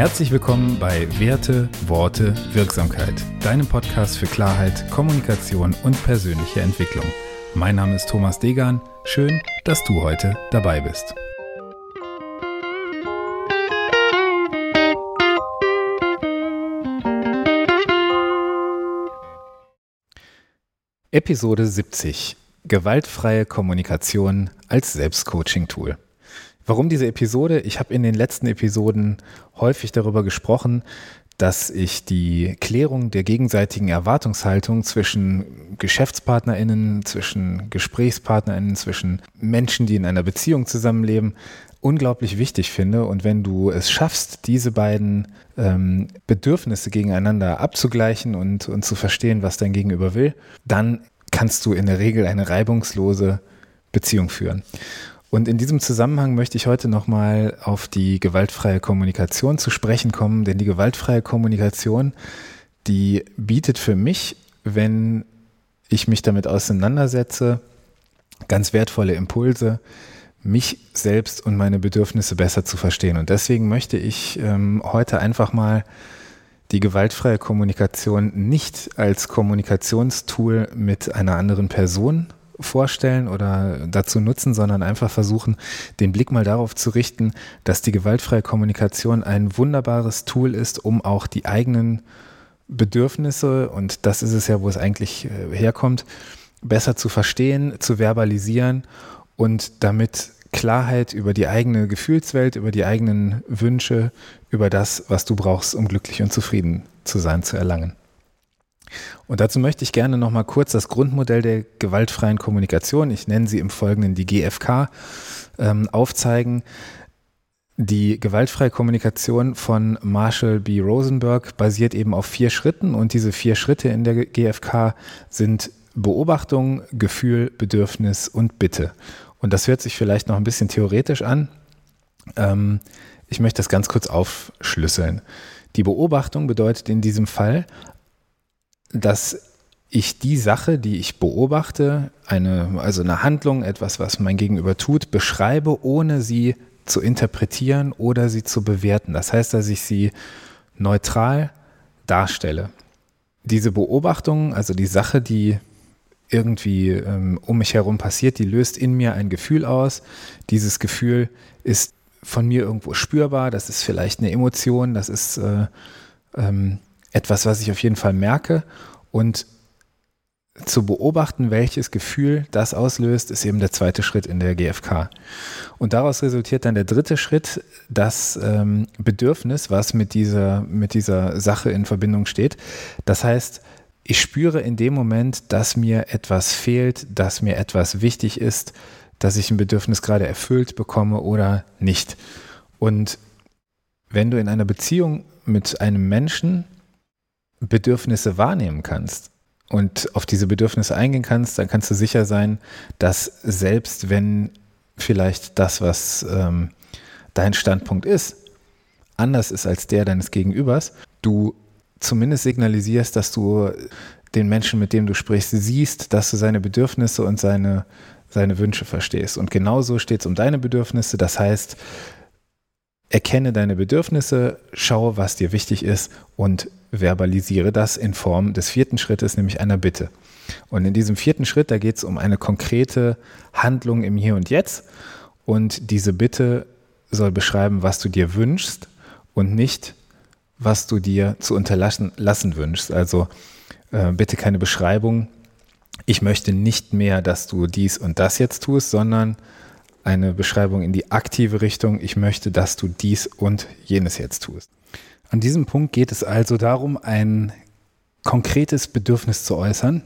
Herzlich willkommen bei Werte, Worte, Wirksamkeit, deinem Podcast für Klarheit, Kommunikation und persönliche Entwicklung. Mein Name ist Thomas Degan. Schön, dass du heute dabei bist. Episode 70. Gewaltfreie Kommunikation als Selbstcoaching-Tool. Warum diese Episode? Ich habe in den letzten Episoden häufig darüber gesprochen, dass ich die Klärung der gegenseitigen Erwartungshaltung zwischen GeschäftspartnerInnen, zwischen GesprächspartnerInnen, zwischen Menschen, die in einer Beziehung zusammenleben, unglaublich wichtig finde. Und wenn du es schaffst, diese beiden ähm, Bedürfnisse gegeneinander abzugleichen und, und zu verstehen, was dein Gegenüber will, dann kannst du in der Regel eine reibungslose Beziehung führen. Und in diesem Zusammenhang möchte ich heute nochmal auf die gewaltfreie Kommunikation zu sprechen kommen, denn die gewaltfreie Kommunikation, die bietet für mich, wenn ich mich damit auseinandersetze, ganz wertvolle Impulse, mich selbst und meine Bedürfnisse besser zu verstehen. Und deswegen möchte ich ähm, heute einfach mal die gewaltfreie Kommunikation nicht als Kommunikationstool mit einer anderen Person vorstellen oder dazu nutzen, sondern einfach versuchen, den Blick mal darauf zu richten, dass die gewaltfreie Kommunikation ein wunderbares Tool ist, um auch die eigenen Bedürfnisse, und das ist es ja, wo es eigentlich äh, herkommt, besser zu verstehen, zu verbalisieren und damit Klarheit über die eigene Gefühlswelt, über die eigenen Wünsche, über das, was du brauchst, um glücklich und zufrieden zu sein, zu erlangen. Und dazu möchte ich gerne noch mal kurz das Grundmodell der gewaltfreien Kommunikation, ich nenne sie im Folgenden die GFK, ähm, aufzeigen. Die gewaltfreie Kommunikation von Marshall B. Rosenberg basiert eben auf vier Schritten und diese vier Schritte in der GFK sind Beobachtung, Gefühl, Bedürfnis und Bitte. Und das hört sich vielleicht noch ein bisschen theoretisch an. Ähm, ich möchte das ganz kurz aufschlüsseln. Die Beobachtung bedeutet in diesem Fall dass ich die Sache, die ich beobachte, eine, also eine Handlung, etwas, was mein Gegenüber tut, beschreibe, ohne sie zu interpretieren oder sie zu bewerten. Das heißt, dass ich sie neutral darstelle. Diese Beobachtung, also die Sache, die irgendwie ähm, um mich herum passiert, die löst in mir ein Gefühl aus. Dieses Gefühl ist von mir irgendwo spürbar, das ist vielleicht eine Emotion, das ist äh, ähm, etwas, was ich auf jeden Fall merke. Und zu beobachten, welches Gefühl das auslöst, ist eben der zweite Schritt in der GfK. Und daraus resultiert dann der dritte Schritt, das ähm, Bedürfnis, was mit dieser, mit dieser Sache in Verbindung steht. Das heißt, ich spüre in dem Moment, dass mir etwas fehlt, dass mir etwas wichtig ist, dass ich ein Bedürfnis gerade erfüllt bekomme oder nicht. Und wenn du in einer Beziehung mit einem Menschen Bedürfnisse wahrnehmen kannst und auf diese Bedürfnisse eingehen kannst, dann kannst du sicher sein, dass selbst wenn vielleicht das, was ähm, dein Standpunkt ist, anders ist als der deines Gegenübers, du zumindest signalisierst, dass du den Menschen, mit dem du sprichst, siehst, dass du seine Bedürfnisse und seine, seine Wünsche verstehst. Und genauso steht es um deine Bedürfnisse. Das heißt, erkenne deine Bedürfnisse, schaue, was dir wichtig ist und verbalisiere das in Form des vierten Schrittes, nämlich einer Bitte. Und in diesem vierten Schritt, da geht es um eine konkrete Handlung im Hier und Jetzt. Und diese Bitte soll beschreiben, was du dir wünschst und nicht, was du dir zu unterlassen lassen wünschst. Also äh, bitte keine Beschreibung. Ich möchte nicht mehr, dass du dies und das jetzt tust, sondern eine Beschreibung in die aktive Richtung. Ich möchte, dass du dies und jenes jetzt tust. An diesem Punkt geht es also darum, ein konkretes Bedürfnis zu äußern.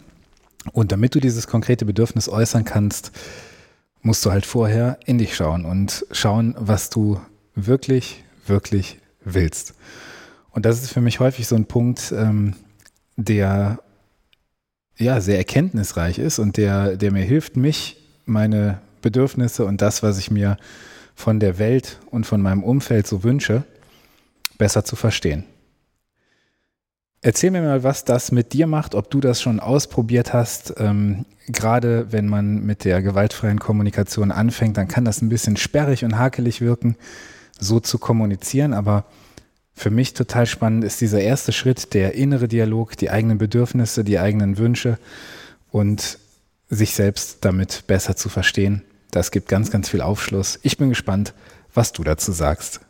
Und damit du dieses konkrete Bedürfnis äußern kannst, musst du halt vorher in dich schauen und schauen, was du wirklich, wirklich willst. Und das ist für mich häufig so ein Punkt, ähm, der ja sehr erkenntnisreich ist und der, der mir hilft, mich, meine Bedürfnisse und das, was ich mir von der Welt und von meinem Umfeld so wünsche, besser zu verstehen. Erzähl mir mal, was das mit dir macht, ob du das schon ausprobiert hast. Ähm, gerade wenn man mit der gewaltfreien Kommunikation anfängt, dann kann das ein bisschen sperrig und hakelig wirken, so zu kommunizieren. Aber Für mich total spannend ist dieser erste Schritt, der innere Dialog, die eigenen Bedürfnisse, die eigenen Wünsche und sich selbst damit besser zu verstehen. Das gibt ganz, ganz viel Aufschluss. Ich bin gespannt, was du dazu sagst.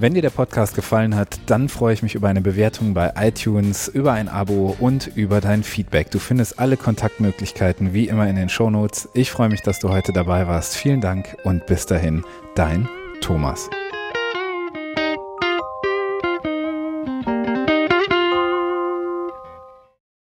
Wenn dir der Podcast gefallen hat, dann freue ich mich über eine Bewertung bei iTunes, über ein Abo und über dein Feedback. Du findest alle Kontaktmöglichkeiten wie immer in den Shownotes. Ich freue mich, dass du heute dabei warst. Vielen Dank und bis dahin, dein Thomas.